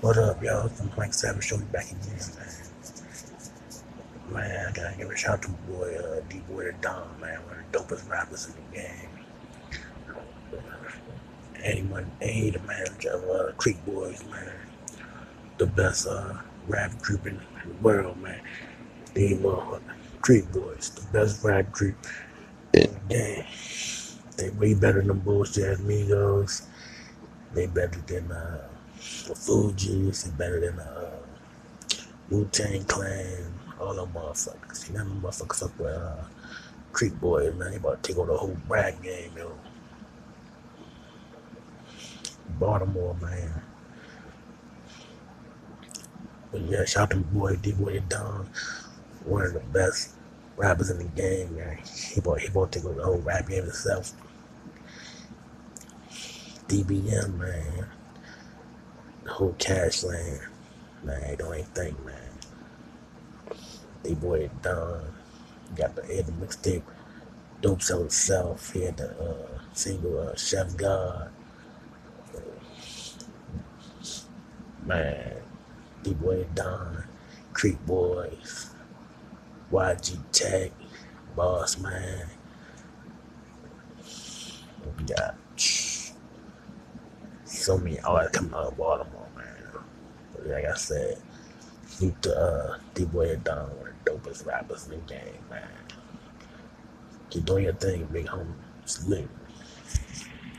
What up, y'all? I'm Frank Savage Show back again, man. Man, I gotta give a shout out to boy, uh, D-Boy the Don, man. One of the dopest rappers in the game. And he the manager of uh, Creek Boys, man. The best uh, rap group in the world, man. Motherfucking Creek Boys, the best rap group in the game. They way better than bullshit Amigos. They better than uh, the Fugees. They better than uh, Wu Tang Clan. All them motherfuckers. You know them motherfuckers fuck with uh, Creek Boys, man. They about to take over the whole rap game, yo. Baltimore, man. But yeah, shout out to boy D-Boy Don. One of the best rappers in the game, man. He about, he about to take over the whole rap game himself. DBM, man. Whole cash land. Man, don't even think, man. They boy Don. Got the of the mixtape. Dope sell itself. He had the uh, single uh, Chef God. Man. D boy Don. Creek Boys. YG Tech. Boss Man. We got so many artists coming out of Baltimore, man. But like I said, Salute to uh, D-Boy and Don, one of the dopest rappers in the game, man. Keep doing your thing, big homie. Salute.